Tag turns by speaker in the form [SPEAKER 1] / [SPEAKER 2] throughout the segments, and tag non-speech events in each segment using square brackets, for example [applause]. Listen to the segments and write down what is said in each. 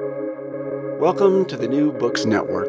[SPEAKER 1] Welcome to the New Books Network.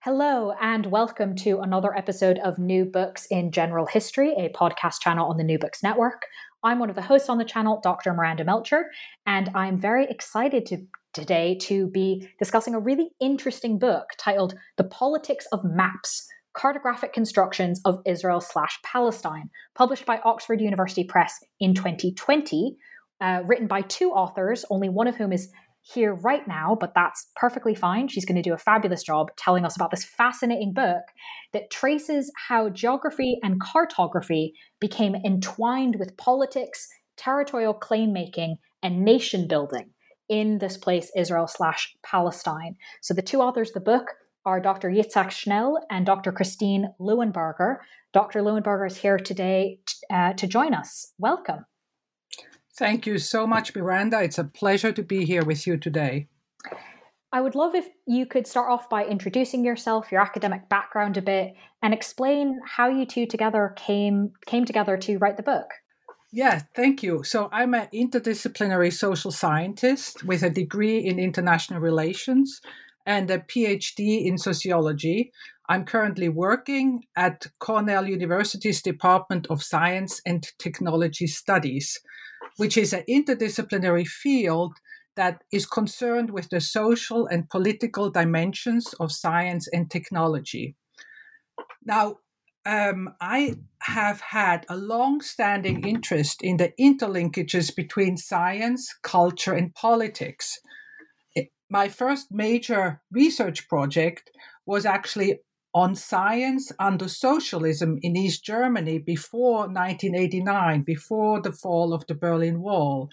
[SPEAKER 2] Hello, and welcome to another episode of New Books in General History, a podcast channel on the New Books Network. I'm one of the hosts on the channel, Dr. Miranda Melcher, and I'm very excited to today to be discussing a really interesting book titled The Politics of Maps Cartographic Constructions of Israel slash Palestine, published by Oxford University Press in 2020, uh, written by two authors, only one of whom is here right now, but that's perfectly fine. She's going to do a fabulous job telling us about this fascinating book that traces how geography and cartography became entwined with politics, territorial claim making, and nation building in this place, Israel slash Palestine. So the two authors of the book are Dr. Yitzhak Schnell and Dr. Christine Leuenberger. Dr. Leuenberger is here today uh, to join us. Welcome.
[SPEAKER 3] Thank you so much, Miranda. It's a pleasure to be here with you today.
[SPEAKER 2] I would love if you could start off by introducing yourself, your academic background a bit, and explain how you two together came came together to write the book.
[SPEAKER 3] Yeah, thank you. So I'm an interdisciplinary social scientist with a degree in international relations and a PhD in sociology. I'm currently working at Cornell University's Department of Science and Technology Studies, which is an interdisciplinary field that is concerned with the social and political dimensions of science and technology. Now, um, I have had a long standing interest in the interlinkages between science, culture, and politics. My first major research project was actually on science under socialism in East Germany before 1989, before the fall of the Berlin Wall.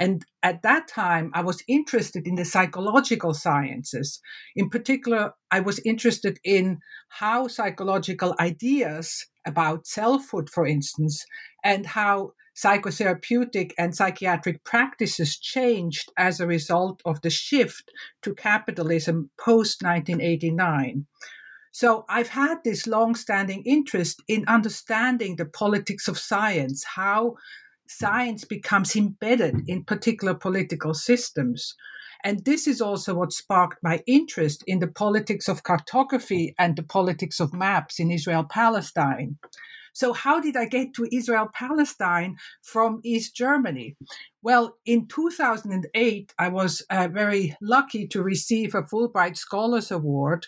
[SPEAKER 3] And at that time, I was interested in the psychological sciences. In particular, I was interested in how psychological ideas about selfhood, for instance, and how psychotherapeutic and psychiatric practices changed as a result of the shift to capitalism post 1989. So I've had this long-standing interest in understanding the politics of science, how science becomes embedded in particular political systems. And this is also what sparked my interest in the politics of cartography and the politics of maps in Israel Palestine. So, how did I get to Israel Palestine from East Germany? Well, in 2008, I was uh, very lucky to receive a Fulbright Scholars Award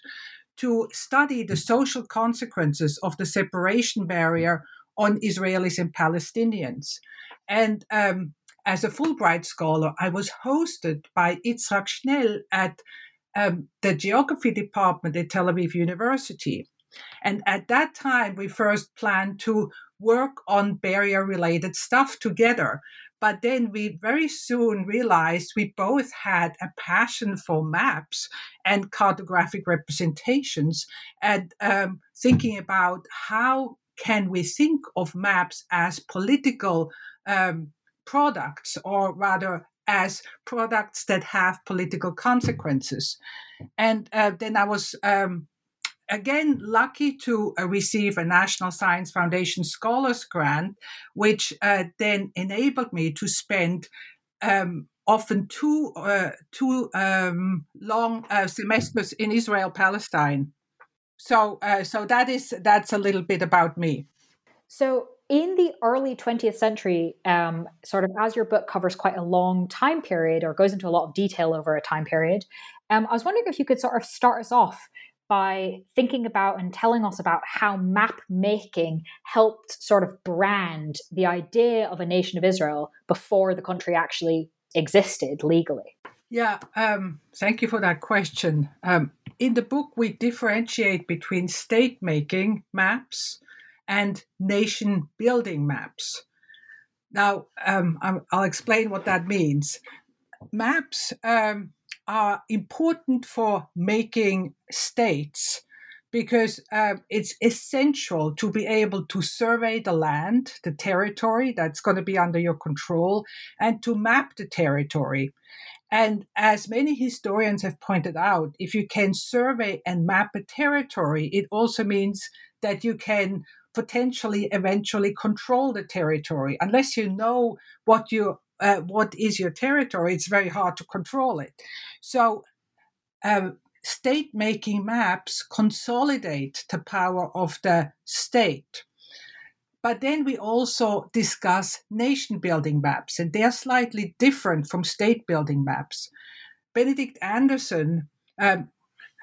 [SPEAKER 3] to study the social consequences of the separation barrier on Israelis and Palestinians. And um, as a Fulbright scholar, I was hosted by Yitzhak Schnell at um, the geography department at Tel Aviv University. And at that time, we first planned to work on barrier related stuff together. But then we very soon realized we both had a passion for maps and cartographic representations and um, thinking about how can we think of maps as political um, products or rather as products that have political consequences. And uh, then I was um, again lucky to uh, receive a National Science Foundation Scholars Grant, which uh, then enabled me to spend um, often two uh, two um, long uh, semesters in Israel Palestine. So uh, so that is that's a little bit about me.
[SPEAKER 2] So in the early 20th century, um, sort of as your book covers quite a long time period or goes into a lot of detail over a time period, um, I was wondering if you could sort of start us off by thinking about and telling us about how map making helped sort of brand the idea of a nation of Israel before the country actually existed legally.
[SPEAKER 3] Yeah, um, thank you for that question. Um, in the book, we differentiate between state making maps and nation building maps. Now, um, I'll explain what that means. Maps um, are important for making states because uh, it's essential to be able to survey the land, the territory that's going to be under your control, and to map the territory. And as many historians have pointed out, if you can survey and map a territory, it also means that you can potentially eventually control the territory. Unless you know what you uh, what is your territory, it's very hard to control it. So, uh, state making maps consolidate the power of the state. But then we also discuss nation building maps, and they are slightly different from state building maps. Benedict Anderson um,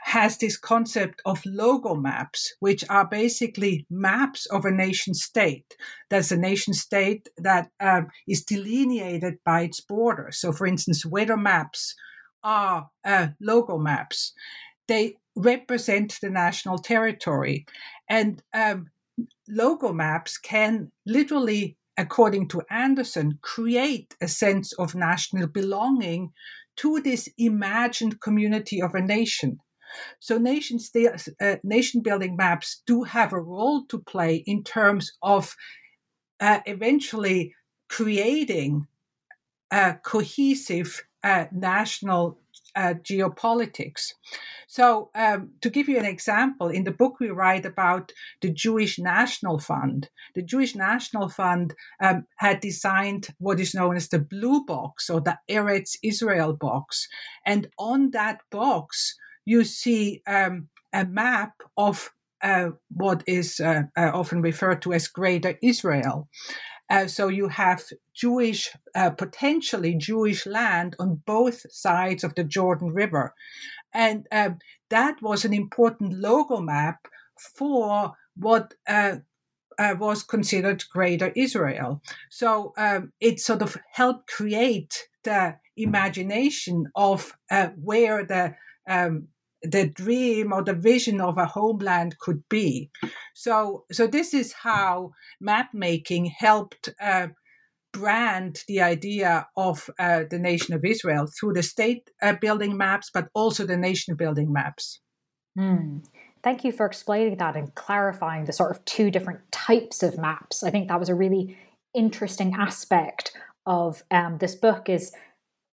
[SPEAKER 3] has this concept of logo maps, which are basically maps of a nation state. There's a nation state that um, is delineated by its borders. So, for instance, weather maps are uh, logo maps. They represent the national territory. And um, logo maps can literally, according to Anderson, create a sense of national belonging to this imagined community of a nation. So nation st- uh, nation building maps do have a role to play in terms of uh, eventually creating a cohesive uh, national uh, geopolitics. So, um, to give you an example, in the book we write about the Jewish National Fund. The Jewish National Fund um, had designed what is known as the blue box or the Eretz Israel box. And on that box, you see um, a map of uh, what is uh, uh, often referred to as Greater Israel. Uh, so you have Jewish, uh, potentially Jewish land on both sides of the Jordan River. And um, that was an important logo map for what uh, was considered Greater Israel. So um, it sort of helped create the imagination of where the um, the dream or the vision of a homeland could be. So, so this is how map making helped uh, brand the idea of uh, the nation of Israel through the state uh, building maps, but also the nation building maps.
[SPEAKER 2] Mm. Thank you for explaining that and clarifying the sort of two different types of maps. I think that was a really interesting aspect of um, this book is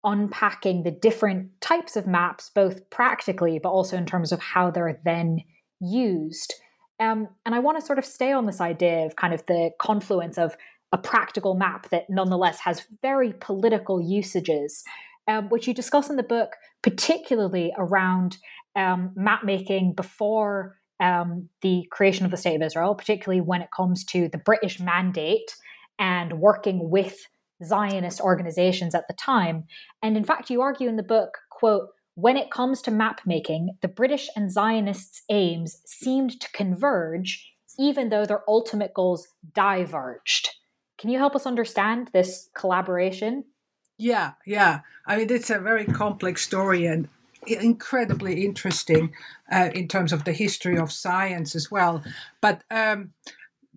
[SPEAKER 2] unpacking the different types of maps, both practically, but also in terms of how they're then used. Um, and I want to sort of stay on this idea of kind of the confluence of a practical map that nonetheless has very political usages, um, which you discuss in the book, particularly around um, map making before um, the creation of the State of Israel, particularly when it comes to the British mandate and working with Zionist organizations at the time. And in fact, you argue in the book, quote, when it comes to map making, the British and Zionists' aims seemed to converge, even though their ultimate goals diverged. Can you help us understand this collaboration?
[SPEAKER 3] Yeah, yeah. I mean, it's a very complex story and incredibly interesting uh, in terms of the history of science as well. But um,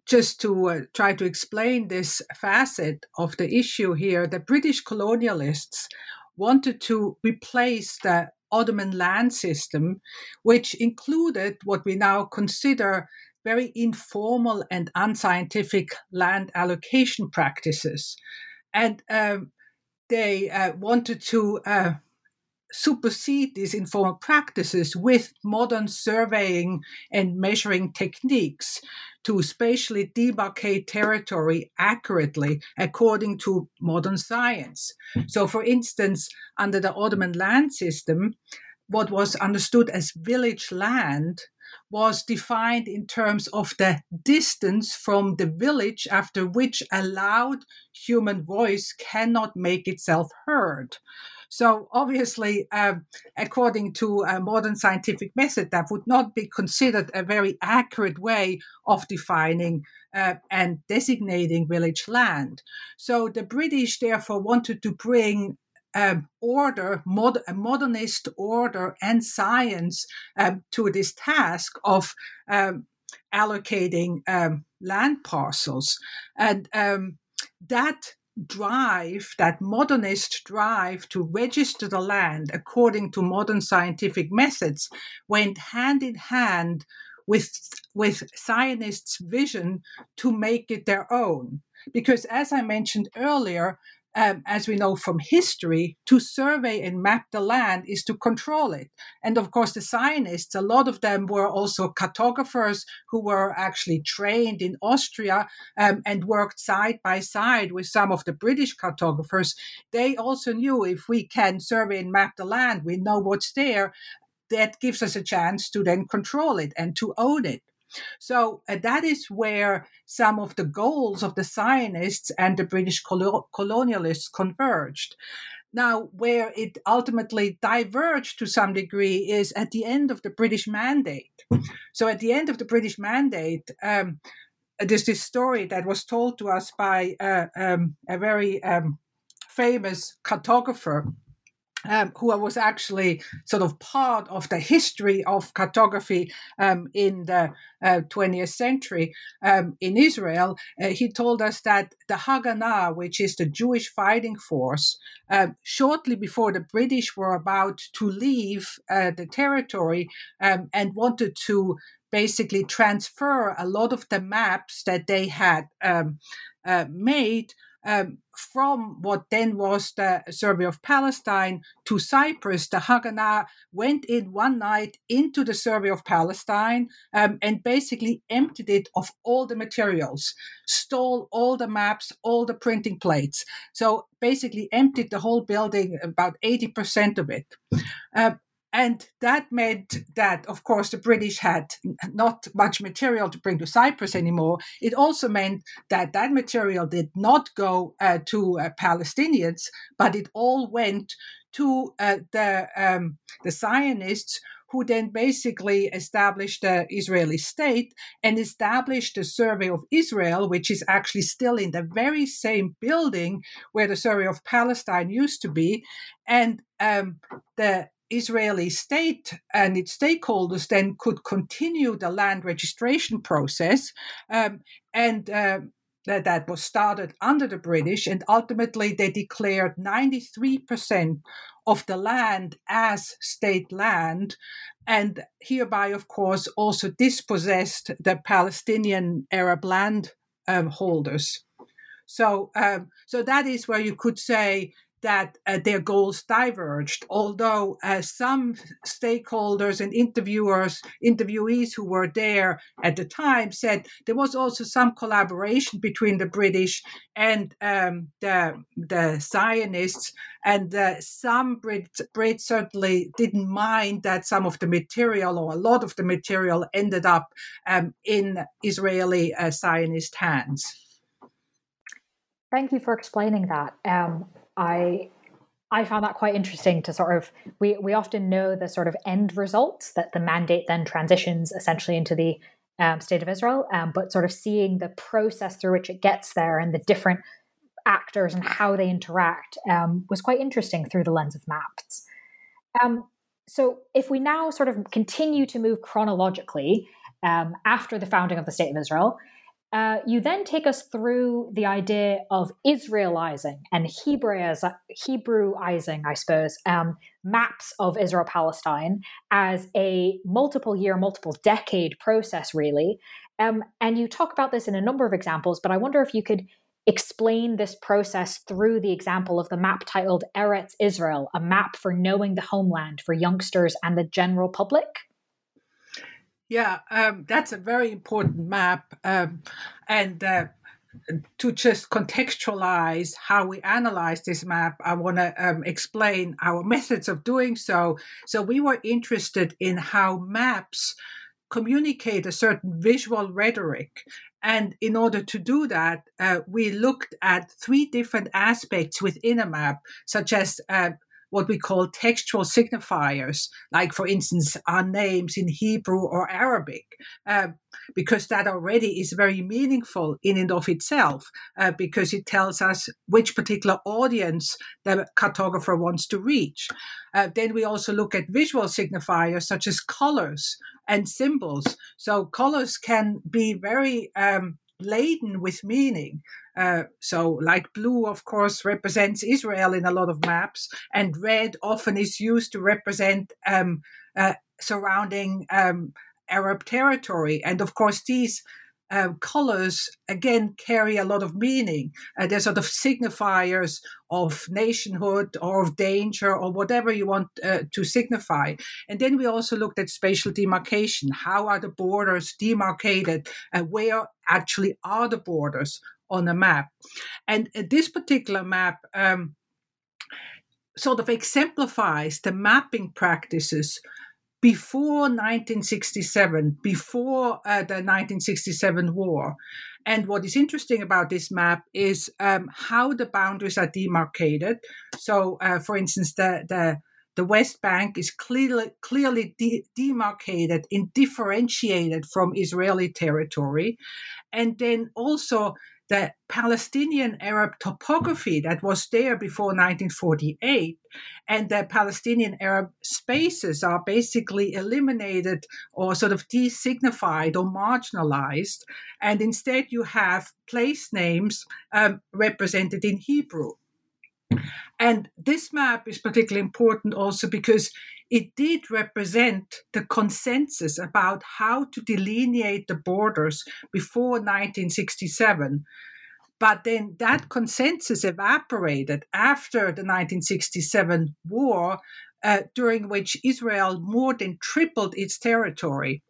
[SPEAKER 3] just to uh, try to explain this facet of the issue here, the British colonialists wanted to replace the Ottoman land system, which included what we now consider very informal and unscientific land allocation practices. And um, they uh, wanted to uh, supersede these informal practices with modern surveying and measuring techniques to spatially demarcate territory accurately according to modern science. So, for instance, under the Ottoman land system, what was understood as village land was defined in terms of the distance from the village after which a loud human voice cannot make itself heard. So obviously, um, according to a modern scientific method, that would not be considered a very accurate way of defining uh, and designating village land. So the British therefore wanted to bring um, order, mod- modernist order and science um, to this task of um, allocating um, land parcels. And um, that drive, that modernist drive to register the land according to modern scientific methods, went hand in hand with, with Zionists' vision to make it their own. Because, as I mentioned earlier, um, as we know from history, to survey and map the land is to control it. And of course, the Zionists, a lot of them were also cartographers who were actually trained in Austria um, and worked side by side with some of the British cartographers. They also knew if we can survey and map the land, we know what's there. That gives us a chance to then control it and to own it. So uh, that is where some of the goals of the Zionists and the British colo- colonialists converged. Now, where it ultimately diverged to some degree is at the end of the British Mandate. So, at the end of the British Mandate, um, there's this story that was told to us by uh, um, a very um, famous cartographer um, who was actually sort of part of the history of cartography um, in the uh, 20th century um, in Israel. Uh, he told us that the Haganah, which is the Jewish fighting force, um, shortly before the British were about to leave uh, the territory um, and wanted to basically transfer a lot of the maps that they had um, uh, made um, from what then was the survey of Palestine to Cyprus, the Haganah went in one night into the survey of Palestine um, and basically emptied it of all the materials, stole all the maps, all the printing plates. So basically emptied the whole building, about 80% of it. Uh, and that meant that, of course, the British had not much material to bring to Cyprus anymore. It also meant that that material did not go uh, to uh, Palestinians, but it all went to uh, the um, the Zionists, who then basically established the Israeli state and established the Survey of Israel, which is actually still in the very same building where the Survey of Palestine used to be. And um, the Israeli state and its stakeholders then could continue the land registration process. Um, and uh, that, that was started under the British, and ultimately they declared 93% of the land as state land, and hereby, of course, also dispossessed the Palestinian Arab land um, holders. So, um, so that is where you could say that uh, their goals diverged. Although uh, some stakeholders and interviewers, interviewees who were there at the time said there was also some collaboration between the British and um, the, the Zionists, and uh, some Brits, Brits certainly didn't mind that some of the material or a lot of the material ended up um, in Israeli uh, Zionist hands.
[SPEAKER 2] Thank you for explaining that. Um, I I found that quite interesting to sort of we we often know the sort of end results that the mandate then transitions essentially into the um, state of Israel, um, but sort of seeing the process through which it gets there and the different actors and how they interact um, was quite interesting through the lens of maps. Um, so if we now sort of continue to move chronologically um, after the founding of the state of Israel, uh, you then take us through the idea of Israelizing and Hebrewizing, I suppose, um, maps of Israel Palestine as a multiple year, multiple decade process, really. Um, and you talk about this in a number of examples, but I wonder if you could explain this process through the example of the map titled Eretz Israel, a map for knowing the homeland for youngsters and the general public.
[SPEAKER 3] Yeah, um, that's a very important map. Um, and uh, to just contextualize how we analyze this map, I want to um, explain our [laughs] methods of doing so. So, we were interested in how maps communicate a certain visual rhetoric. And in order to do that, uh, we looked at three different aspects within a map, such as uh, what we call textual signifiers, like, for instance, our names in Hebrew or Arabic, uh, because that already is very meaningful in and of itself, uh, because it tells us which particular audience the cartographer wants to reach. Uh, then we also look at visual signifiers such as colors and symbols. So colors can be very um, laden with meaning. Uh, so, like blue, of course, represents Israel in a lot of maps, and red often is used to represent um, uh, surrounding um, Arab territory. And of course, these uh, colors again carry a lot of meaning. Uh, they're sort of signifiers of nationhood or of danger or whatever you want uh, to signify. And then we also looked at spatial demarcation. How are the borders demarcated? And where actually are the borders on a map? And uh, this particular map. Um, sort of exemplifies the mapping practices before 1967, before uh, the 1967 war. And what is interesting about this map is um, how the boundaries are demarcated. So, uh, for instance, the, the the West Bank is clearly clearly de- demarcated and differentiated from Israeli territory, and then also the Palestinian Arab topography that was there before 1948 and the Palestinian Arab spaces are basically eliminated or sort of designified or marginalized. And instead, you have place names um, represented in Hebrew. And this map is particularly important also because it did represent the consensus about how to delineate the borders before 1967. But then that consensus evaporated after the 1967 war, uh, during which Israel more than tripled its territory.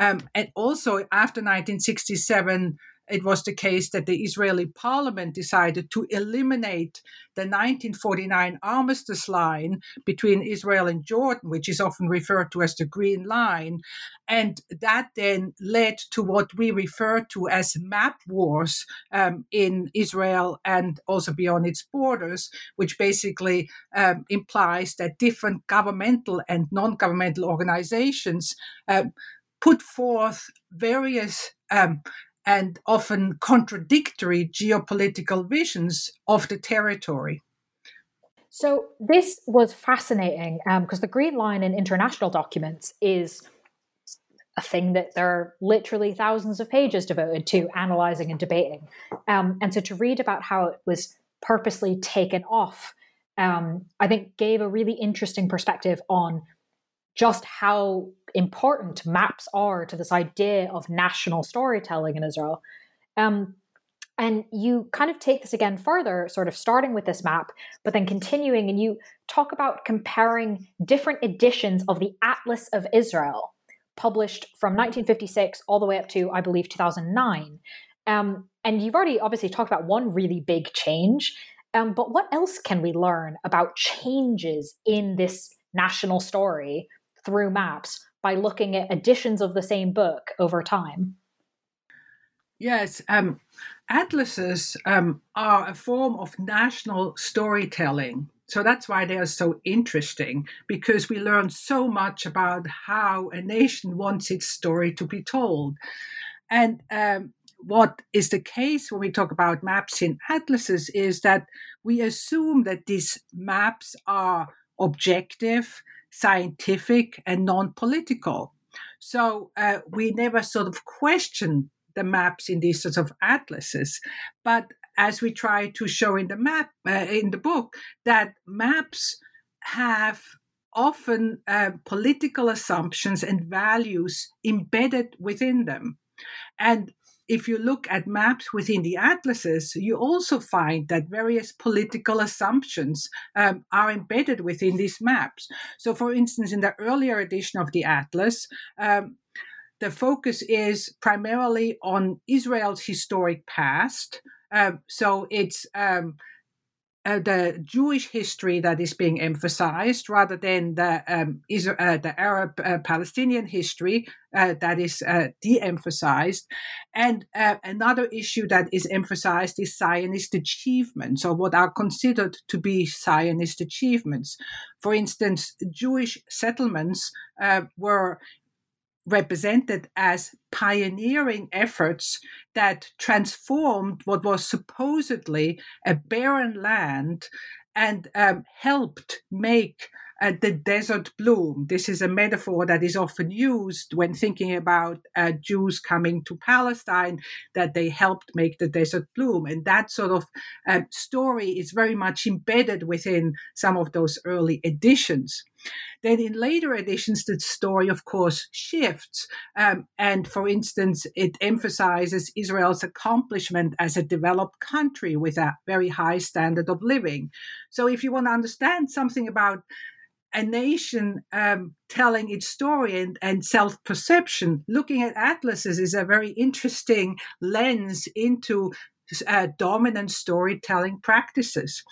[SPEAKER 3] Um, and also after 1967, it was the case that the Israeli parliament decided to eliminate the 1949 armistice line between Israel and Jordan, which is often referred to as the Green Line. And that then led to what we refer to as map wars um, in Israel and also beyond its borders, which basically um, implies that different governmental and non governmental organizations. Um, put forth various um, and often contradictory geopolitical visions of the territory.
[SPEAKER 2] So, this was fascinating because um, the Green Line in international documents is a thing that there are literally thousands of pages devoted to analyzing and debating. Um, and so, to read about how it was purposely taken off, um, I think gave a really interesting perspective on just how important maps are to this idea of national storytelling in Israel. Um, and you kind of take this again further, sort of starting with this map, but then continuing, and you talk about comparing different editions of the Atlas of Israel, published from 1956 all the way up to, I believe, 2009. Um, and you've already obviously talked about one really big change. Um, but what else can we learn about changes in this national story through maps by looking at editions of the same book over time.
[SPEAKER 3] Yes, um, atlases um, are a form of national storytelling. So that's why they are so interesting because we learn so much about how a nation wants its story to be told. And um, what is the case when we talk about maps in atlases is that we assume that these maps are objective, scientific and non-political. So uh, we never sort of question the maps in these sorts of atlases, but as we try to show in the map uh, in the book, that maps have often uh, political assumptions and values embedded within them. And if you look at maps within the atlases, you also find that various political assumptions um, are embedded within these maps. So, for instance, in the earlier edition of the atlas, um, the focus is primarily on Israel's historic past. Um, so it's um, uh, the Jewish history that is being emphasized rather than the um, uh, the Arab uh, Palestinian history uh, that is uh, de-emphasized. And uh, another issue that is emphasized is Zionist achievements, or what are considered to be Zionist achievements. For instance, Jewish settlements were represented as pioneering efforts that transformed what was supposedly a barren land and um, helped make uh, the desert bloom. This is a metaphor that is often used when thinking about uh, Jews coming to Palestine, that they helped make the desert bloom. And that sort of uh, story is very much embedded within some of those early editions. Then in later editions, the story, of course, shifts. Um, and for instance, it emphasizes Israel's accomplishment as a developed country with a very high standard of living. So if you want to understand something about a nation um, telling its story and, and self perception, looking at atlases is a very interesting lens into uh, dominant storytelling practices.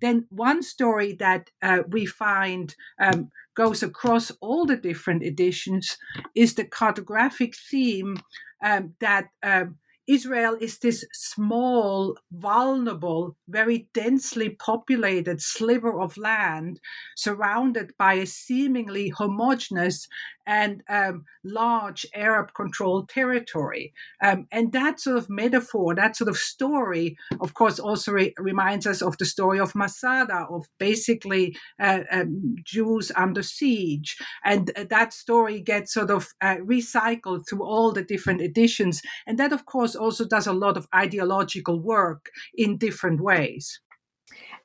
[SPEAKER 3] Then, one story that uh, we find um, goes across all the different editions is the cartographic theme um, that um, Israel is this small, vulnerable, very densely populated sliver of land surrounded by a seemingly homogeneous and um, large Arab controlled territory. Um, and that sort of metaphor, that sort of story, of course, also re- reminds us of the story of Masada, of basically uh, um, Jews under siege. And uh, that story gets sort of uh, recycled through all the different editions. And that, of course, also does a lot of ideological work in different ways.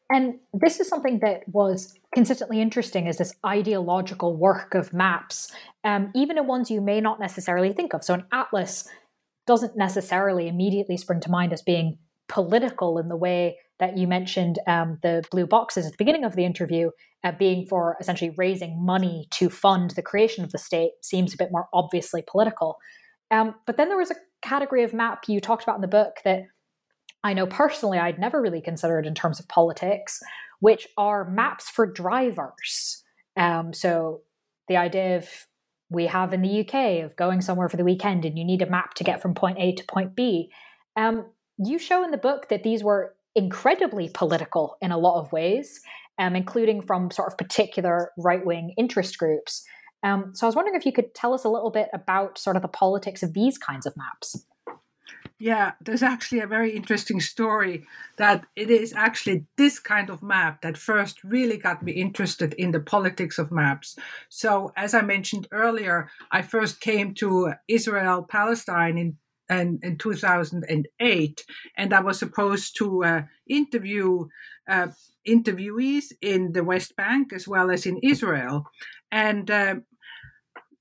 [SPEAKER 2] And this is something that was consistently interesting is this ideological work of maps, um, even in ones you may not necessarily think of. So an atlas doesn't necessarily immediately spring to mind as being political in the way that you mentioned um, the blue boxes at the beginning of the interview uh, being for essentially raising money to fund the creation of the state seems a bit more obviously political. Um, but then there was a category of map you talked about in the book that I know personally I'd never really considered in terms of politics, which are maps for drivers. Um, so the idea of we have in the UK of going somewhere for the weekend and you need a map to get from point A to point B. Um, you show in the book that these were incredibly political in a lot of ways, um, including from sort of particular right wing interest groups. Um, so I was wondering if you could tell us a little bit about sort of the politics of these kinds of maps.
[SPEAKER 3] Yeah, there's actually a very interesting story that it is actually this kind of map that first really got me interested in the politics of maps. So, as I mentioned earlier, I first came to Israel, Palestine in in, in 2008, and I was supposed to uh, interview uh, interviewees in the West Bank as well as in Israel. And uh,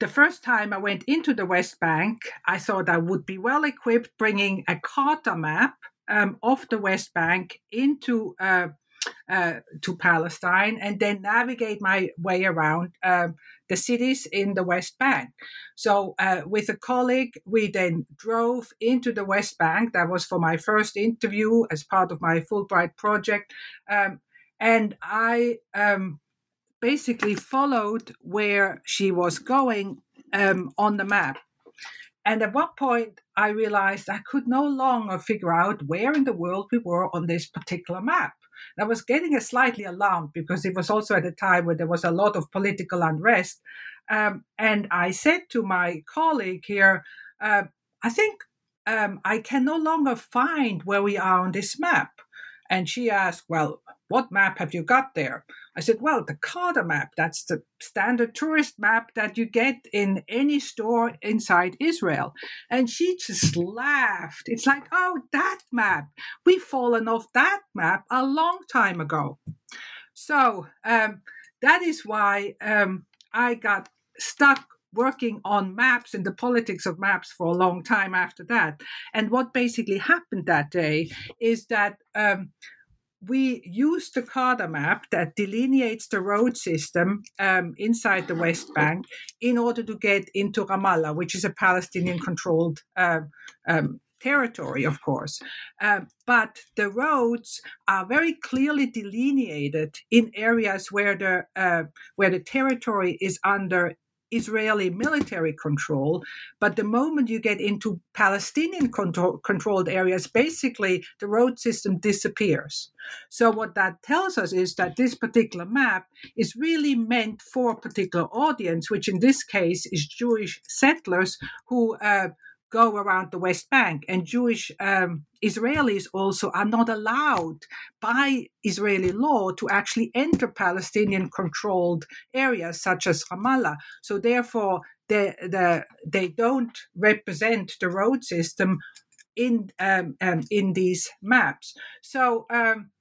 [SPEAKER 3] the first time I went into the West Bank, I thought I would be well equipped bringing a Carta map um, of the West Bank into uh, uh, to Palestine and then navigate my way around um, the cities in the West Bank. So, uh, with a colleague, we then drove into the West Bank. That was for my first interview as part of my Fulbright project. Um, and I um, basically followed where she was going um, on the map. And at one point, I realized I could no longer figure out where in the world we were on this particular map. And I was getting a slightly alarmed because it was also at a time where there was a lot of political unrest. Um, and I said to my colleague here, uh, I think um, I can no longer find where we are on this map. And she asked, Well, what map have you got there? I said, Well, the Carta map, that's the standard tourist map that you get in any store inside Israel. And she just laughed. It's like, Oh, that map. We've fallen off that map a long time ago. So um, that is why um, I got stuck working on maps and the politics of maps for a long time after that. And what basically happened that day is that um, we used the Carta map that delineates the road system um, inside the West Bank in order to get into Ramallah, which is a Palestinian controlled uh, um, territory, of course. Uh, but the roads are very clearly delineated in areas where the uh, where the territory is under Israeli military control. But the moment you get into Palestinian control, controlled areas, basically the road system disappears. So, what that tells us is that this particular map is really meant for a particular audience, which in this case is Jewish settlers who. Uh, go around the West Bank. And Jewish um, Israelis also are not allowed by Israeli law to actually enter Palestinian controlled areas such as Ramallah. So, therefore, they, the, they don't represent the road system in, um, um, in these maps. So, um,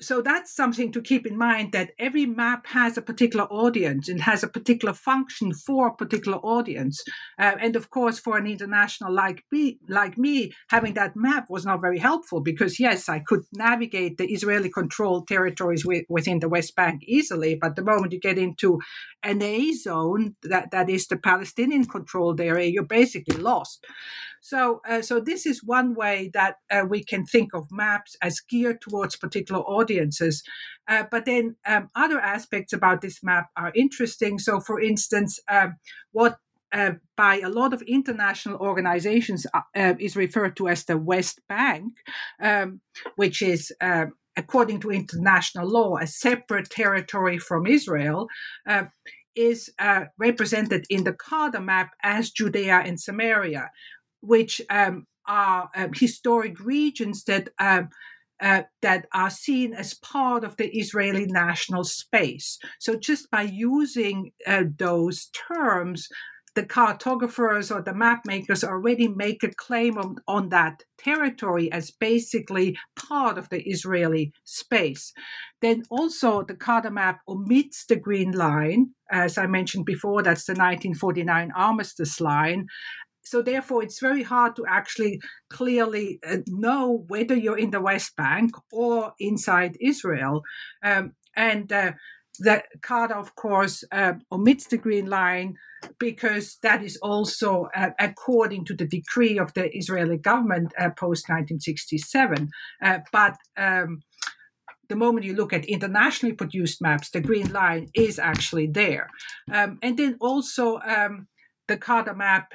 [SPEAKER 3] so that's something to keep in mind that every map has a particular audience and has a particular function for a particular audience. Uh, and of course, for an international like me, like me, having that map was not very helpful because yes, I could navigate the Israeli-controlled territories with, within the West Bank easily, but the moment you get into an A zone, that, that is the Palestinian-controlled area, you're basically lost. So, uh, so this is one way that uh, we can think of maps as geared towards particular audiences. Uh, but then um, other aspects about this map are interesting. So, for instance, um, what uh, by a lot of international organizations uh, uh, is referred to as the West Bank, um, which is, uh, according to international law, a separate territory from Israel, uh, is uh, represented in the Carta map as Judea and Samaria, which um, are um, historic regions that um, uh, that are seen as part of the Israeli national space. So just by using uh, those terms, the cartographers or the map makers already make a claim on, on, that territory as basically part of the Israeli space. Then also the Carta map omits the green line. As I mentioned before, that's the 1949 armistice line so therefore it's very hard to actually clearly uh, know whether you're in the west bank or inside israel um, and uh, the Carta, of course, uh, omits the green line because that is also uh, according to the decree of the Israeli government uh, post 1967. Uh, but um, the moment you look at internationally produced maps, the green line is actually there. Um, and then also um, the Carta map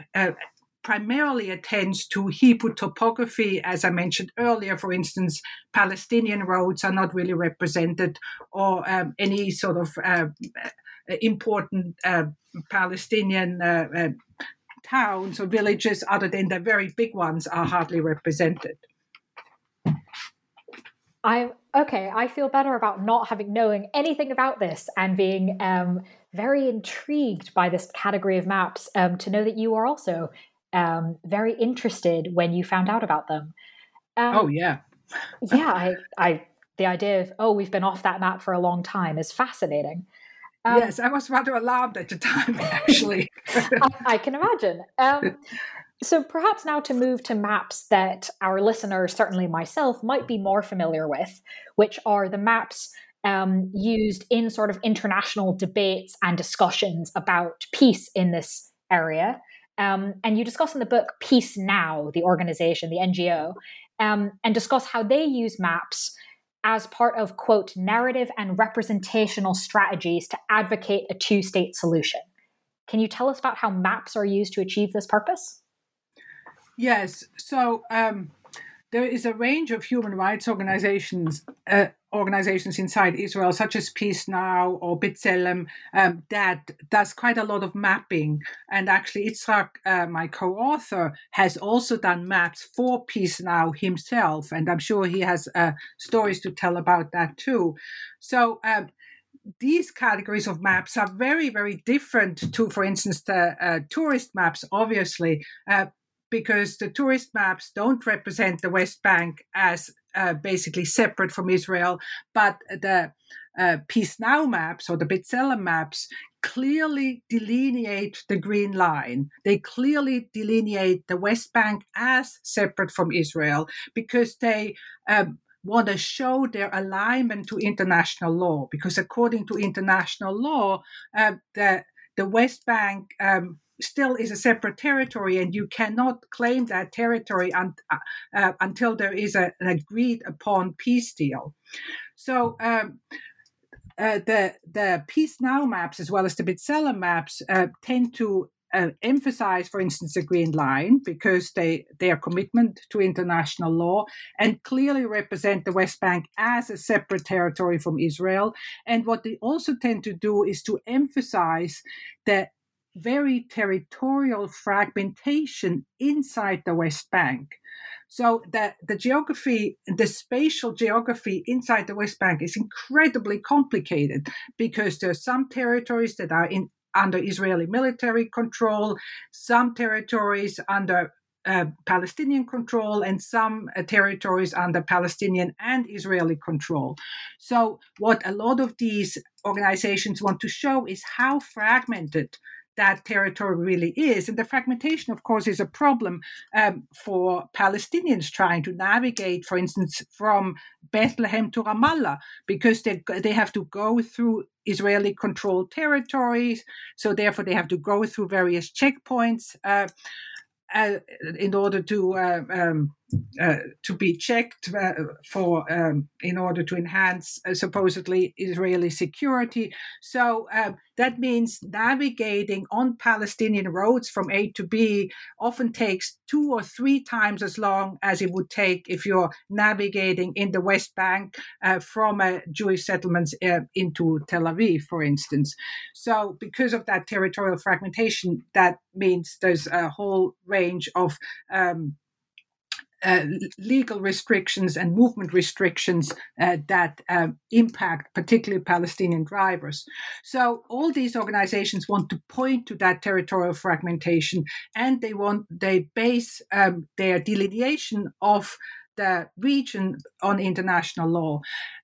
[SPEAKER 3] primarily attends to Hebrew topography, as I mentioned earlier. For instance, Palestinian roads are not really represented, or um, any sort of uh, important uh, Palestinian uh, uh, towns or villages, other than the very big ones, are hardly represented.
[SPEAKER 2] I okay. I feel better about not having knowing anything about this and being um, very intrigued by this category of maps. Um, to know that you are also um, very interested when you found out about them.
[SPEAKER 3] Um, oh yeah,
[SPEAKER 2] yeah. I, I, the idea of oh, we've been off that map for a long time is fascinating.
[SPEAKER 3] Um, yes, I was rather alarmed at the time, [laughs] actually. [laughs]
[SPEAKER 2] I, I, can imagine. Um, so perhaps now to move to maps that our listeners, certainly myself, might be more familiar with, which are the maps um, used in sort of international debates and discussions about peace in this area. Um, and you discuss in the book Peace Now, the organization, the NGO, um, and discuss how they use maps as part of, quote, narrative and representational strategies to advocate a two state solution. Can you tell us about how maps are used to achieve this purpose?
[SPEAKER 3] Yes. So um, there is a range of human rights organizations uh, organizations inside Israel, such as Peace Now or B'Tselem, um, that does quite a lot of mapping. And actually, Yitzhak, uh, my co-author, has also done maps for Peace Now himself, and I'm sure he has uh, stories to tell about that too. So. Um, these categories of maps are very, very different to, for instance, the uh, tourist maps, obviously, uh, because the tourist maps don't represent the West Bank as uh, basically separate from Israel, but the uh, Peace Now maps or the B'Tselem maps clearly delineate the green line. They clearly delineate the West Bank as separate from Israel because they um, want to show their alignment to international law. Because according to international law, uh, the the West Bank um, still is a separate territory, and you cannot claim that territory un- uh, uh, until there is a, an agreed upon peace deal. So. Um, uh, the the peace now maps as well as the B'Tselem maps uh, tend to uh, emphasize, for instance, the Green Line because they their commitment to international law and clearly represent the West Bank as a separate territory from Israel. And what they also tend to do is to emphasize that very territorial fragmentation inside the West Bank. So the, the geography, the spatial geography inside the West Bank is incredibly complicated because there are some territories that are in under Israeli military control, some territories under uh, Palestinian control and some uh, territories under Palestinian and Israeli control. So, what a lot of these organizations want to show is how fragmented that territory really is. And the fragmentation, of course, is a problem um, for Palestinians trying to navigate, for instance, from Bethlehem to Ramallah, because they, they have to go through Israeli controlled territories. So, therefore, they have to go through various checkpoints. Uh, uh, in order to uh, um, uh, to be checked uh, for um, in order to enhance uh, supposedly Israeli security. So um, that means navigating on Palestinian roads from A to B often takes two or three times as long as it would take if you're navigating in the West Bank uh, from a Jewish settlements uh, into Tel Aviv, for instance. So because of that territorial fragmentation, that means there's a whole range of um, uh, legal restrictions and movement restrictions uh, that uh, impact particularly Palestinian drivers. So all these organizations want to point to that territorial fragmentation, and they want they base um, their delineation of the region on international law.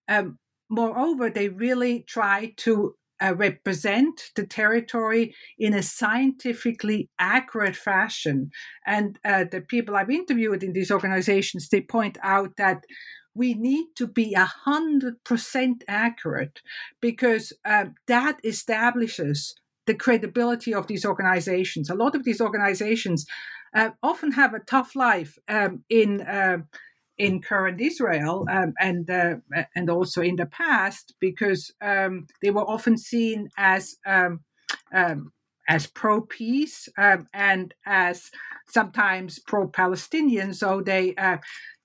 [SPEAKER 3] Um, moreover, they really try to uh, represent the territory in a scientifically accurate fashion. And uh, the people I've interviewed in these organizations, they point out that we need to be a hundred percent accurate because uh, that establishes the credibility of these organizations. A lot of these organizations uh, often have a tough life um, in uh, in current Israel um, and uh, and also in the past because um, they were often seen as um, um as pro peace um, and as sometimes pro Palestinian. So they uh,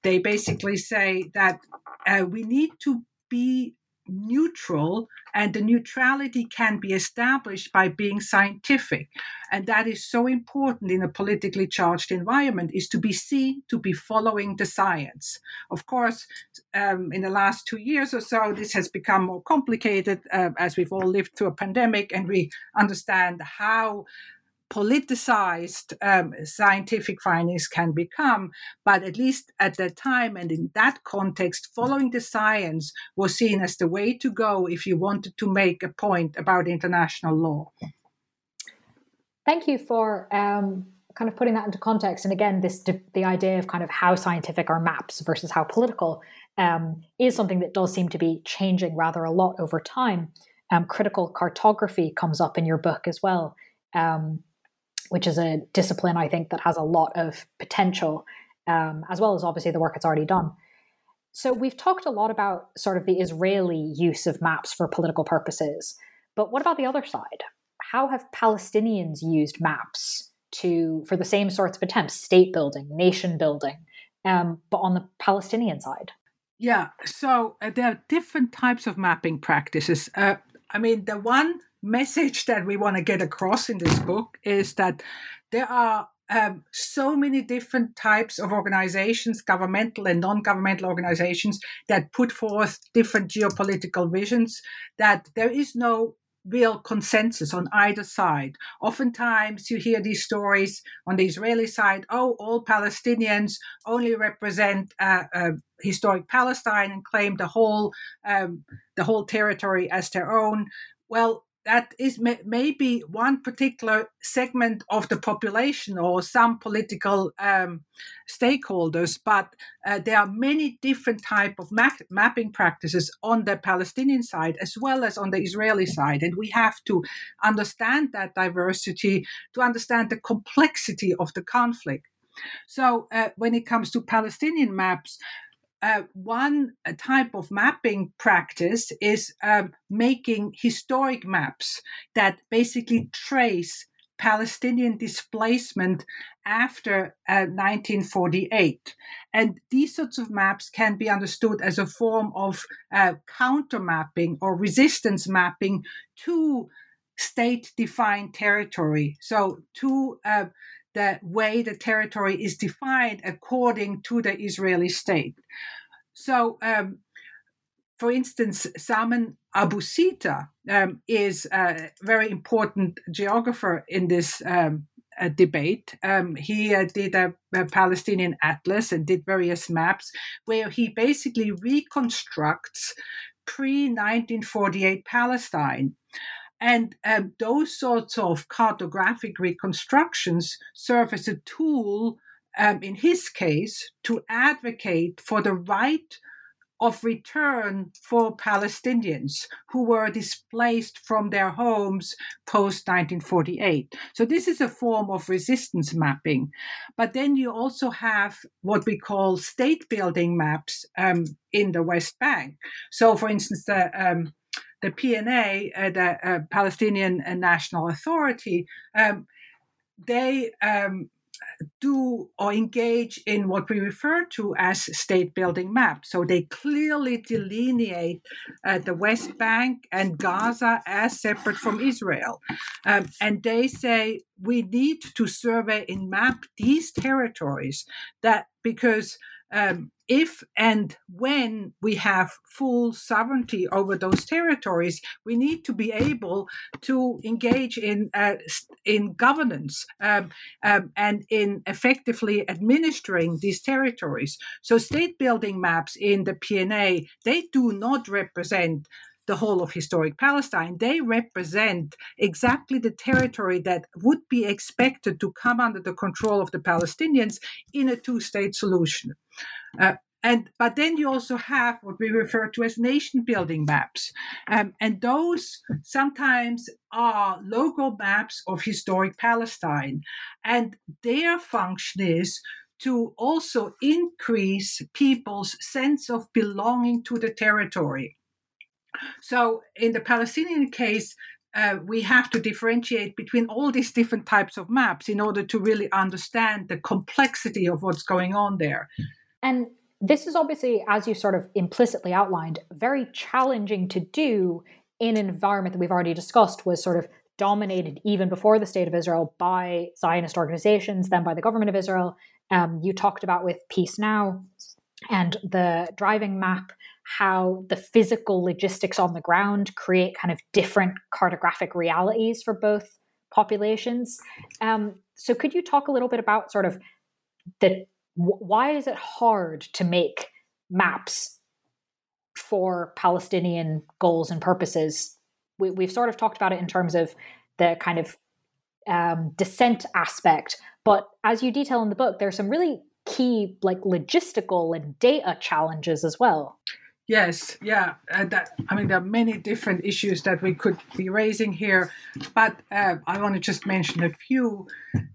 [SPEAKER 3] they basically say that uh, we need to be neutral and the neutrality can be established by being scientific. And that is so important in a politically charged environment is to be seen to be following the science. Of course um, in the last two years or so this has become more complicated uh, as we've all lived through a pandemic and we understand how politicized um, scientific findings can become. But at least at that time and in that context, following the science was seen as the way to go if you wanted to make a point about international law.
[SPEAKER 2] Thank you for um, kind of putting that into context. And again, this the idea of kind of how scientific are maps versus how political um, is something that does seem to be changing rather a lot over time. Um, critical cartography comes up in your book as well. Um, which is a discipline I think that has a lot of potential, um, as well as obviously the work it's already done. So we've talked a lot about sort of the Israeli use of maps for political purposes, but what about the other side? How have Palestinians used maps to for the same sorts of attempts, state building, nation building, um, but on the Palestinian side?
[SPEAKER 3] Yeah, so uh, there are different types of mapping practices. Uh, I mean, the one message that we want to get across in this book is that there are um, so many different types of organizations, governmental and non governmental organizations, that put forth different geopolitical visions, that there is no real consensus on either side. Oftentimes, you hear these stories on the Israeli side oh, all Palestinians only represent uh, uh, historic Palestine and claim the whole, um, the whole territory as their own. Well, that is may, maybe one particular segment of the population or some political um, stakeholders, but uh, there are many different type of map- mapping practices on the Palestinian side as well as on the Israeli side, and we have to understand that diversity to understand the complexity of the conflict. So, uh, when it comes to Palestinian maps, uh, one type of mapping practice is um, making historic maps that basically trace Palestinian displacement after uh, 1948. And these sorts of maps can be understood as a form of uh, counter mapping or resistance mapping to state defined territory. So, to uh, the way the territory is defined according to the Israeli state. So, um, for instance, Salman Abu Sita um, is a very important geographer in this um, uh, debate. Um, he uh, did a, a, Palestinian atlas and did various maps where he basically reconstructs pre 1948 Palestine. And um, those sorts of cartographic reconstructions serve as a tool, um, in his case, to advocate for the right of return for Palestinians who were displaced from their homes post 1948. So, this is a form of resistance mapping. But then you also have what we call state building maps um, in the West Bank. So, for instance, the um, the PNA, uh, the uh, Palestinian National Authority, um, they um, do or engage in what we refer to as state building maps. So they clearly delineate uh, the West Bank and Gaza as separate from Israel. Um, and they say we need to survey and map these territories that because um, if and when we have full sovereignty over those territories, we need to be able to engage in uh, in governance um, um, and in effectively administering these territories. So, state building maps in the PNA they do not represent the whole of historic Palestine. They represent exactly the territory that would be expected to come under the control of the Palestinians in a two state solution. Uh, and but then you also have what we refer to as nation building maps um, and those sometimes are local maps of historic palestine and their function is to also increase people's sense of belonging to the territory so in the palestinian case uh, we have to differentiate between all these different types of maps in order to really understand the complexity of what's going on there.
[SPEAKER 2] And this is obviously, as you sort of implicitly outlined, very challenging to do in an environment that we've already discussed was sort of dominated even before the state of Israel by Zionist organizations, then by the government of Israel. Um, you talked about with Peace Now and the driving map, how the physical logistics on the ground create kind of different cartographic realities for both populations. Um, so, could you talk a little bit about sort of the why is it hard to make maps for Palestinian goals and purposes? We, have sort of talked about it in terms of the kind of um, dissent aspect, but as you detail in the book, there's some really key like logistical and data challenges as well.
[SPEAKER 3] Yes, yeah. Uh, that, I mean, there are many different issues that we could be raising here, but uh, I want to just mention a few.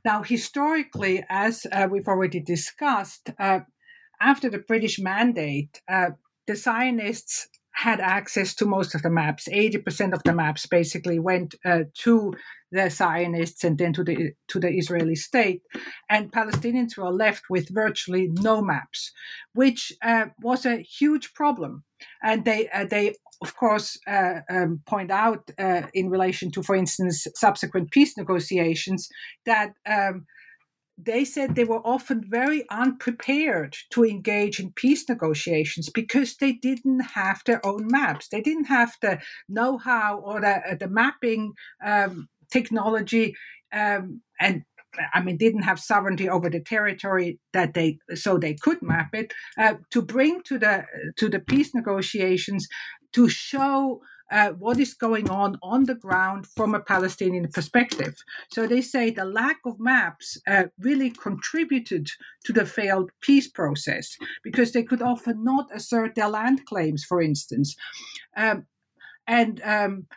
[SPEAKER 3] Now, historically, as uh, we've already discussed, uh, after the British Mandate, uh, the Zionists had access to most of the maps. 80% of the maps basically went uh, to the Zionists and then to the to the Israeli state, and Palestinians were left with virtually no maps, which uh, was a huge problem. And they uh, they of course uh, um, point out uh, in relation to, for instance, subsequent peace negotiations that. Um, they said they were often very unprepared to engage in peace negotiations because they didn't have their own maps. They didn't have the know how or the, uh, the mapping um, technology um, and I mean, didn't have sovereignty over the territory that they so they could map it uh, to bring to the to the peace negotiations to show uh, what is going on on the ground from a Palestinian perspective. So they say the lack of maps uh, really contributed to the failed peace process because they could often not assert their land claims, for instance. Um, and um,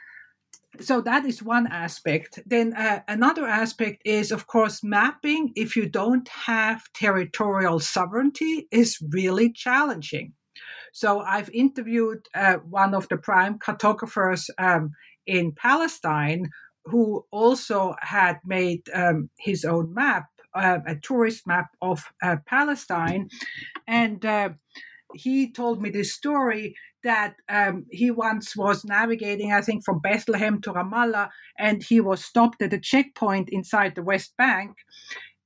[SPEAKER 3] so that is one aspect. Then uh, another aspect is, of course, mapping. If you don't have territorial sovereignty, is really challenging. So I've interviewed uh, one of the prime cartographers um, in Palestine who also had made um, his own map, uh, a tourist map of uh, Palestine. And uh, he told me this story that um, he once was navigating, I think, from Bethlehem to Ramallah, and he was stopped at a checkpoint inside the West Bank.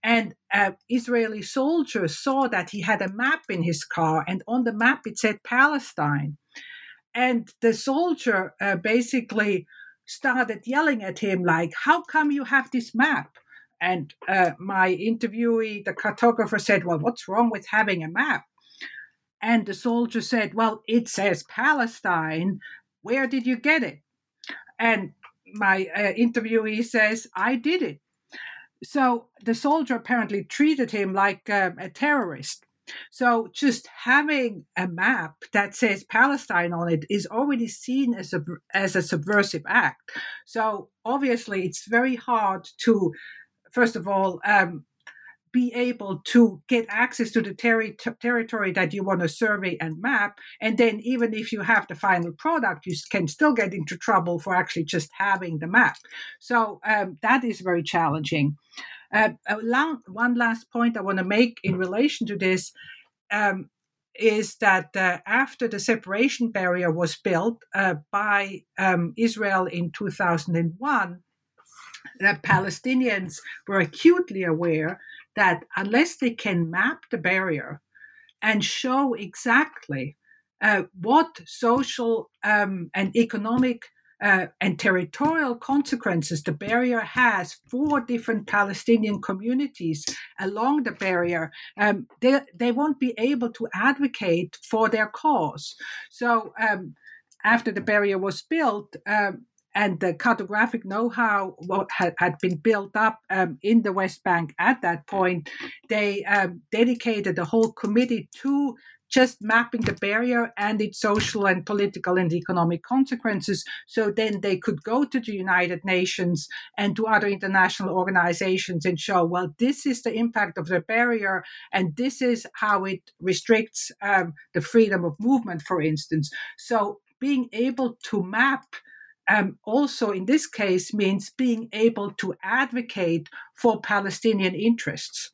[SPEAKER 3] And uh, Israeli soldiers saw that he had a map in his car, and on the map it said Palestine. And the soldier uh, basically started yelling at him, like, How come you have this map? and uh, my interviewee, the cartographer, said, Well, what's wrong with having a map? And the soldier said, Well, it says Palestine. Where did you get it? And my uh, interviewee says, I did it. So the soldier apparently treated him like um, a terrorist. So just having a map that says Palestine on it is already seen as a as a subversive act. So obviously, it's very hard to, first of all, um, be able to get access to the ter- territory that you want to survey and map. And then, even if you have the final product, you can still get into trouble for actually just having the map. So um, that is very challenging. Uh, one last point I want to make in relation to this um, is that uh, after the separation barrier was built uh, by um, Israel in 2001, the Palestinians were acutely aware that unless they can map the barrier and show exactly uh, what social um, and economic uh, and territorial consequences the barrier has for different Palestinian communities along the barrier, um, they, they won't be able to advocate for their cause. So, um, after the barrier was built, um, and the cartographic know-how had, had been built up um, in the West Bank at that point, they um, dedicated a whole committee to just mapping the barrier and its social and political and economic consequences. So then they could go to the United Nations and to other international organizations and show, well, this is the impact of the barrier, and this is how it restricts um, the freedom of movement, for instance. So being able to map um, also in this case means being able to advocate for Palestinian interests.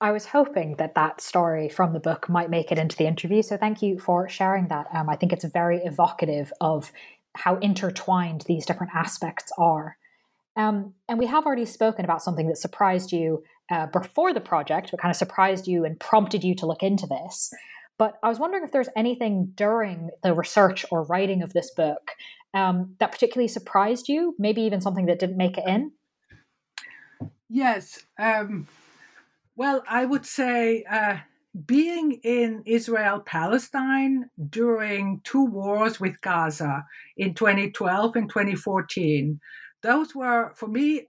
[SPEAKER 2] I was hoping that that story from the book might make it into the interview. So thank you for sharing that. Um, I think it's very evocative of how intertwined these different aspects are. Um, and we have already spoken about something that surprised you uh, before the project, but kind of surprised you and prompted you to look into this. But I was wondering if there's anything during the research or writing of this book um, that particularly surprised you, maybe even something that didn't make it in.
[SPEAKER 3] Yes. Um, well, I would say uh, being in Israel Palestine during two wars with Gaza in 2012 and 2014, those were, for me,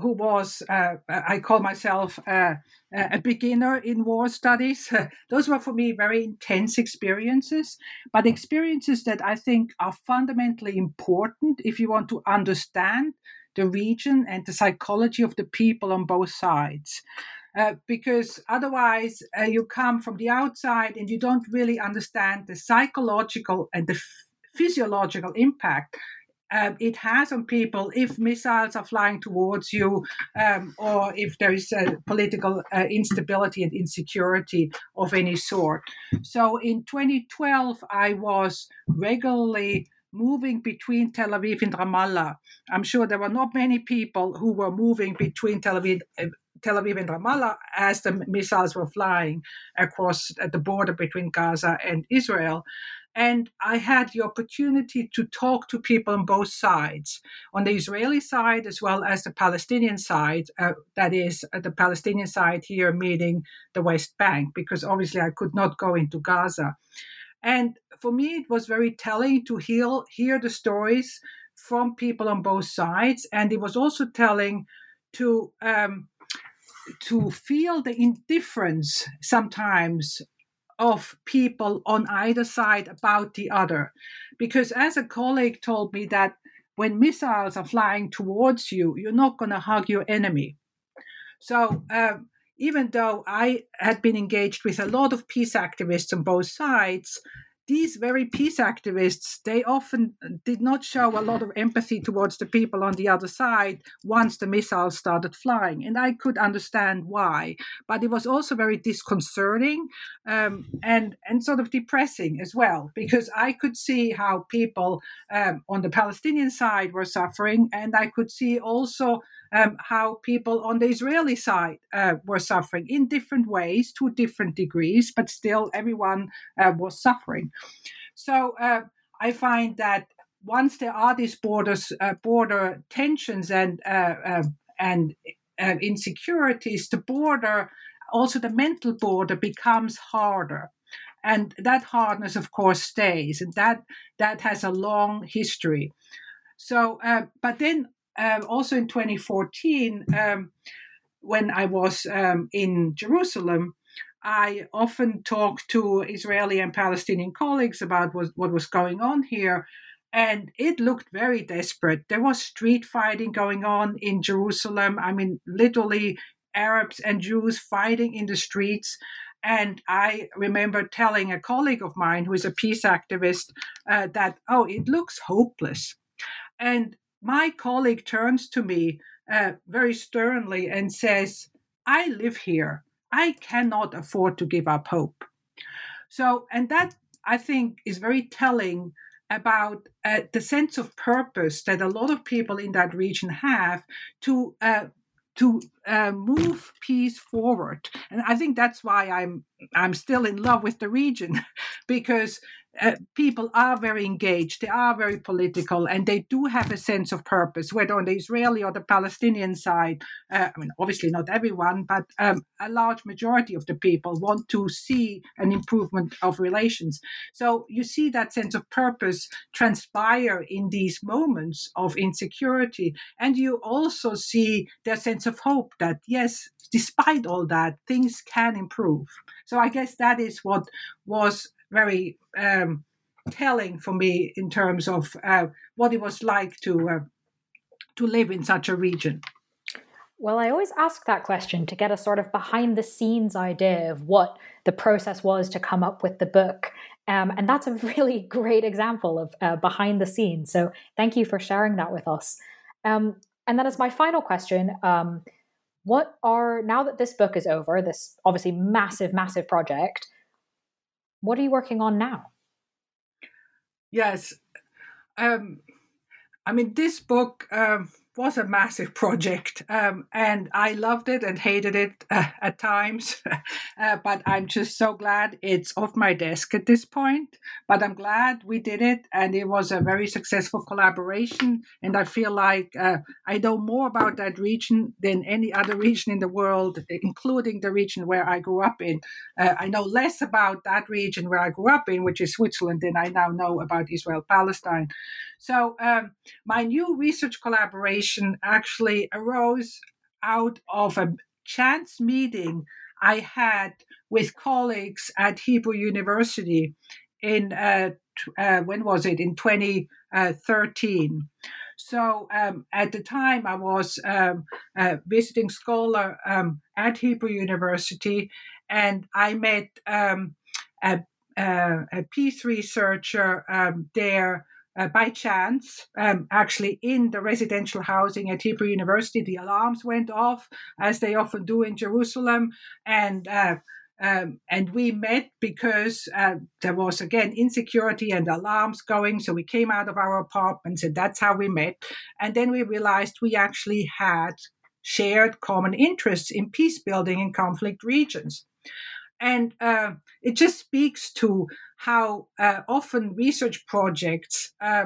[SPEAKER 3] who was, uh, I call myself uh, a beginner in war studies. [laughs] Those were for me very intense experiences, but experiences that I think are fundamentally important if you want to understand the region and the psychology of the people on both sides. Uh, because otherwise uh, you come from the outside and you don't really understand the psychological and the f- physiological impact um, it has on people if missiles are flying towards you um, or if there is political uh, instability and insecurity of any sort. So in 2012, I was regularly moving between Tel Aviv and Ramallah. I'm sure there were not many people who were moving between Tel Aviv. Uh, Tel Aviv and Ramallah as the missiles were flying across the border between Gaza and Israel. And I had the opportunity to talk to people on both sides, on the Israeli side as well as the Palestinian side. Uh, that is, uh, the Palestinian side here meaning the West Bank, because obviously I could not go into Gaza. And for me, it was very telling to hear, hear the stories from people on both sides. And it was also telling to um, to feel the indifference sometimes of people on either side about the other. Because as a colleague told me that when missiles are flying towards you, you're not going to hug your enemy. So um, even though I had been engaged with a lot of peace activists on both sides, these very peace activists, they often did not show a lot of empathy towards the people on the other side once the missiles started flying. And I could understand why. But it was also very disconcerting um, and, and sort of depressing as well, because I could see how people um, on the Palestinian side were suffering. And I could see also um, how people on the Israeli side uh, were suffering in different ways to different degrees, but still everyone uh, was suffering. So uh, I find that once there are these borders, uh, border tensions and uh, um, and uh, insecurities, the border, also the mental border, becomes harder and that hardness of course stays and that that has a long history so uh, but then uh, also in 2014 um, when i was um, in jerusalem i often talked to israeli and palestinian colleagues about what, what was going on here and it looked very desperate. There was street fighting going on in jerusalem. I mean literally arabs and jews fighting in the streets. And I remember telling a colleague of mine who is a peace activist uh, that, oh, it looks hopeless. And my colleague turns to me uh, very sternly and says, I live here. I cannot afford to give up hope. So, and that I think is very telling about uh, the sense of purpose that a lot of people in that region have to uh, to uh, move peace forward and i think that's why i'm i'm still in love with the region [laughs] because uh, people are very engaged, they are very political, and they do have a sense of purpose, whether on the Israeli or the Palestinian side. Uh, I mean, obviously not everyone, but um, a large majority of the people want to see an improvement of relations. So you see that sense of purpose transpire in these moments of insecurity, and you also see their sense of hope that yes, despite all that, things can improve. So I guess that is what was very um, telling for me in terms of uh, what it was like to uh, to live in such a region.
[SPEAKER 2] Well, I always ask that question to get a sort of behind the scenes idea of what the process was to come up with the book. Um, and that's a [laughs] really great example of uh, behind the scenes. So thank you for sharing that with us. Um, and then, as my final question, um, what are, now that this book is over, this obviously massive, massive project, what are you working on now?
[SPEAKER 3] Yes. Um, I mean, this book um, was a massive project, um, and I loved it and hated it uh, [laughs] at times. [laughs] uh, but I'm just so glad it's off my desk at this point. But I'm glad we did it, and it was a very successful collaboration. And I feel like uh, I know more about that region than any other region in the world, including the region where I grew up in. Uh, I know less about that region where I grew up in, which is Switzerland, than I now know about Israel Palestine. So, um, my new research collaboration actually arose out of a chance meeting I had with colleagues at Hebrew University in, uh, uh, when was it, in 2013. So um, at the time, I was um, a visiting scholar um, at Hebrew University, and I met um, a, a, a, peace researcher um, there uh, by chance, um, actually in the residential housing at Hebrew University, the alarms went off, as they often do in Jerusalem, and uh, um, and we met because uh, there was again insecurity and alarms going. So we came out of our apartments, and that's how we met. And then we realized we actually had shared common interests in peace building in conflict regions. And uh, it just speaks to how uh, often research projects uh,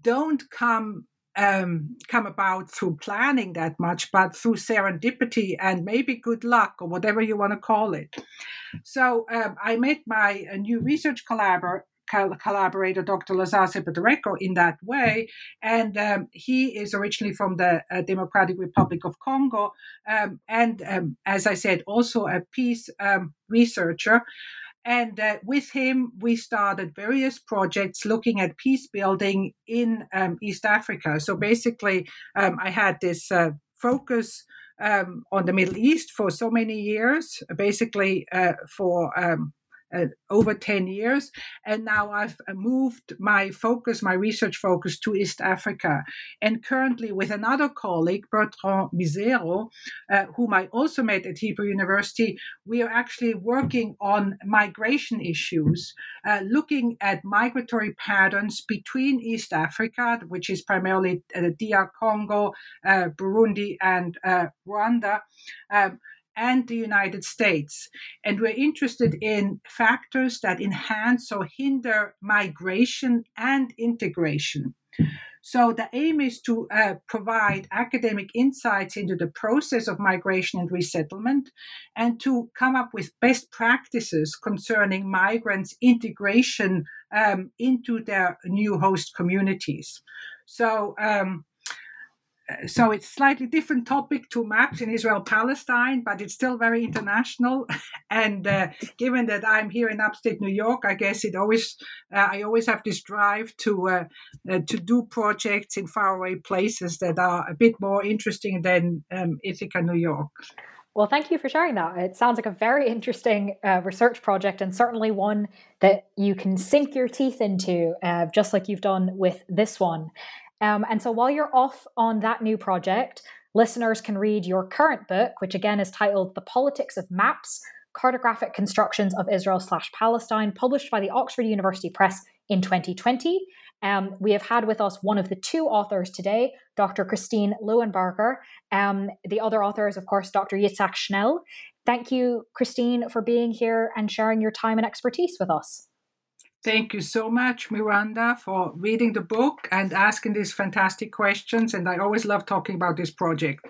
[SPEAKER 3] don't come um, come about through planning that much, but through serendipity and maybe good luck or whatever you want to call it. So um, I met my new research collaborator Dr. Lazar Sepedarenko, in that way. And um, he is originally from the uh, Democratic Republic of Congo. Um, and um, as I said, also a peace um, researcher. And uh, with him, we started various projects looking at peace building in um, East Africa. So basically, um, I had this uh, focus um, on the Middle East for so many years, basically uh, for um, uh, over 10 years. And now I've uh, moved my focus, my research focus to East Africa. And currently, with another colleague, Bertrand Misero, uh, whom I also met at Hebrew University, we are actually working on migration issues, uh, looking at migratory patterns between East Africa, which is primarily the uh, DR Congo, uh, Burundi, and Rwanda. Um, and the United States. And we're interested in factors that enhance or hinder migration and integration. So the aim is to uh, provide academic insights into the process of migration and resettlement and to come up with best practices concerning migrants' integration um, into their new host communities. So, um, so it's slightly different topic to maps in Israel Palestine, but it's still very international. [laughs] And uh, given that I'm here in upstate New York, I guess it always uh, I always have this drive to uh, uh to do projects in faraway places that are a bit more interesting than um, Ithaca, New York.
[SPEAKER 2] Well, thank you for sharing that. It sounds like a very interesting uh, research project and certainly one that you can sink your teeth into, uh, just like you've done with this one. Um, and so while you're off on that new project, listeners can read your current book, which again is titled The Politics of Maps Cartographic Constructions of Israel slash Palestine, published by the Oxford University Press in 2020. Um, we have had with us one of the two authors today, Dr. Christine Leuenberger. Um, the other author is, of course, Dr. Yitzhak Schnell. Thank you, Christine, for being here and sharing your time and expertise with us.
[SPEAKER 3] Thank you so much, Miranda, for reading the book and asking these fantastic questions. And I always love talking about this project.